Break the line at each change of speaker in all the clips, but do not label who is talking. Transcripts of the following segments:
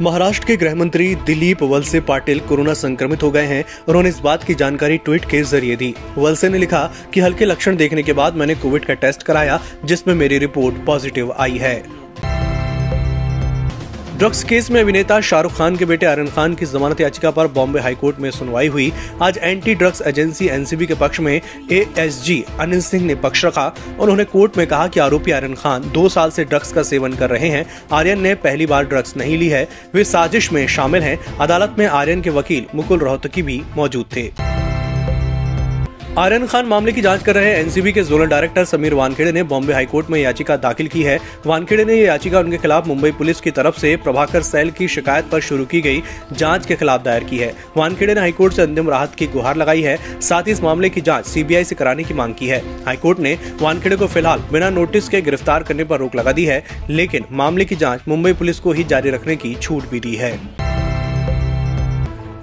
महाराष्ट्र के गृह मंत्री दिलीप वलसे पाटिल कोरोना संक्रमित हो गए हैं उन्होंने इस बात की जानकारी ट्वीट के ज़रिए दी। वलसे ने लिखा कि हल्के लक्षण देखने के बाद मैंने कोविड का टेस्ट कराया, जिसमें मेरी रिपोर्ट पॉजिटिव आई है। ड्रग्स केस में अभिनेता शाहरुख खान के बेटे आर्यन खान की जमानत याचिका पर बॉम्बे हाईकोर्ट में सुनवाई हुई। आज एंटी ड्रग्स एजेंसी एनसीबी के पक्ष में एएसजी अनिल सिंह ने पक्ष रखा उन्होंने कोर्ट में कहा कि आरोपी आर्यन खान दो साल से ड्रग्स का सेवन कर रहे हैं। आर्यन ने पहली बार ड्रग्स नहीं ली है। वे साजिश में शामिल हैं। अदालत में आर्यन के वकील मुकुल रोहतकी भी मौजूद थे। आर्यन खान मामले की जाँच कर रहे एनसीबी के जोनल डायरेक्टर समीर वानखेड़े ने बॉम्बे हाईकोर्ट में याचिका दाखिल की है। वानखेड़े ने यह याचिका उनके खिलाफ मुंबई पुलिस की तरफ़ से प्रभाकर सैल की शिकायत पर शुरू की गई, जाँच के खिलाफ दायर की है। वानखेड़े ने हाईकोर्ट से अंतिम राहत की गुहार लगाई है, साथ ही इस मामले की जाँच सीबीआई से कराने की मांग की है। हाईकोर्ट ने वानखेड़े को फ़िलहाल बिना नोटिस के गिरफ़्तार करने पर रोक लगा दी है, लेकिन मामले की जाँच मुंबई पुलिस को ही जारी रखने की छूट भी दी है।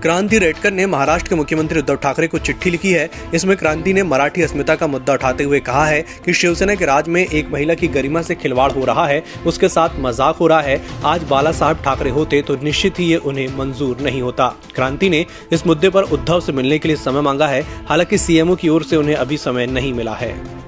क्रांति रेडकर ने महाराष्ट्र के मुख्यमंत्री उद्धव ठाकरे को चिट्ठी लिखी है। इसमें क्रांति ने मराठी अस्मिता का मुद्दा उठाते हुए कहा है कि शिवसेना के राज में एक महिला की गरिमा से खिलवाड़ हो रहा है, उसके साथ मज़ाक हो रहा है। आज बाला साहब ठाकरे होते तो निश्चित ही ये उन्हें मंजूर नहीं होता। क्रांति ने इस मुद्दे पर उद्धव से मिलने के लिए समय मांगा है, हालाँकि सीएमओ की ओर से उन्हें अभी समय नहीं मिला है।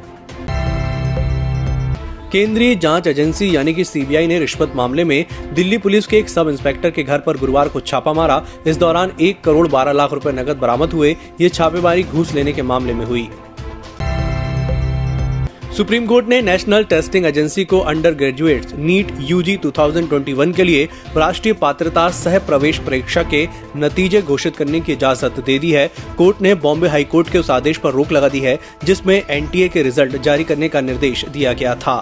केंद्रीय जाँच एजेंसी यानी कि सीबीआई ने रिश्वत मामले में दिल्ली पुलिस के एक सब इंस्पेक्टर के घर पर गुरुवार को छापा मारा। इस दौरान एक करोड़ बारह लाख रुपए नकद बरामद हुए। ये छापेमारी घूस लेने के मामले में हुई। सुप्रीम कोर्ट ने नेशनल टेस्टिंग एजेंसी को अंडर ग्रेजुएट नीट यूजी 2021 के लिए राष्ट्रीय पात्रता सह प्रवेश परीक्षा के नतीजे घोषित करने की इजाज़त दे दी है। कोर्ट ने बॉम्बे हाई कोर्ट के उस आदेश पर रोक लगा दी है, जिसमें एनटीए के रिज़ल्ट जारी करने का निर्देश दिया गया था।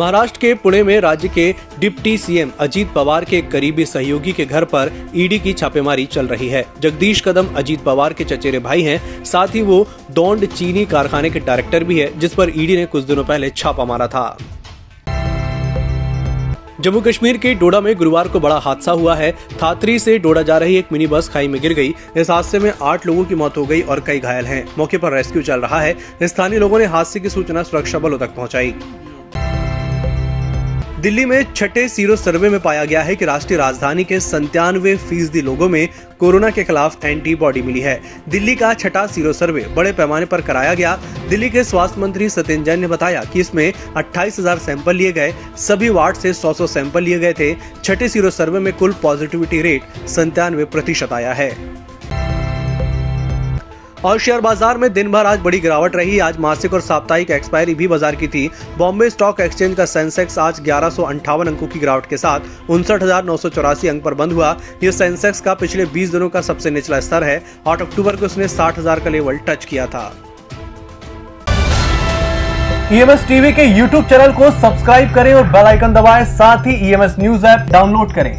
महाराष्ट्र के पुणे में राज्य के डिप्टी सीएम अजीत पवार के करीबी सहयोगी के घर पर ईडी की छापेमारी चल रही है। जगदीश कदम, अजीत पवार के चचेरे भाई हैं, साथ ही वो डोंड चीनी कारखाने के डायरेक्टर भी है, जिस पर ईडी ने कुछ दिनों पहले छापा मारा था। जम्मू कश्मीर के डोडा में गुरुवार को बड़ा हादसा हुआ है। थात्री से डोडा जा रही एक मिनी बस खाई में गिर गई। इस हादसे में आठ लोगों की मौत हो गई और कई घायल हैं। मौके पर रेस्क्यू चल रहा है। स्थानीय लोगों ने हादसे की सूचना सुरक्षा बलों तक पहुंचाई। दिल्ली में छठे सीरो सर्वे में पाया गया है कि राष्ट्रीय राजधानी के संतानवे फ़ीसदी लोगों में कोरोना के खिलाफ एंटीबॉडी मिली है। दिल्ली का छठा सीरो सर्वे बड़े पैमाने पर कराया गया। दिल्ली के स्वास्थ्य मंत्री सत्येंद्र जैन ने बताया कि इसमें 28,000 सैंपल लिए गए सभी वार्ड से 100-100 सैंपल लिए गए थे। छठे सीरो सर्वे में कुल पॉजिटिविटी रेट संतानवे प्रतिशत आया है। और शेयर बाज़ार में दिन भर आज बड़ी गिरावट रही। आज मासिक और साप्ताहिक एक्सपायरी भी बाज़ार की थी। बॉम्बे स्टॉक एक्सचेंज का सेंसेक्स आज ग्यारह अंकों की गिरावट के साथ उनसठ अंक पर बंद हुआ। यह सेंसेक्स का पिछले 20 दिनों का सबसे निचला स्तर है। आठ अक्टूबर को उसने साठ का लेवल टच किया था।
ईएमएस टीवी के यूट्यूब चैनल को सब्सक्राइब करें और बेल आइकन दबाएँ। साथ ही ईएमएस न्यूज़ ऐप डाउनलोड करें।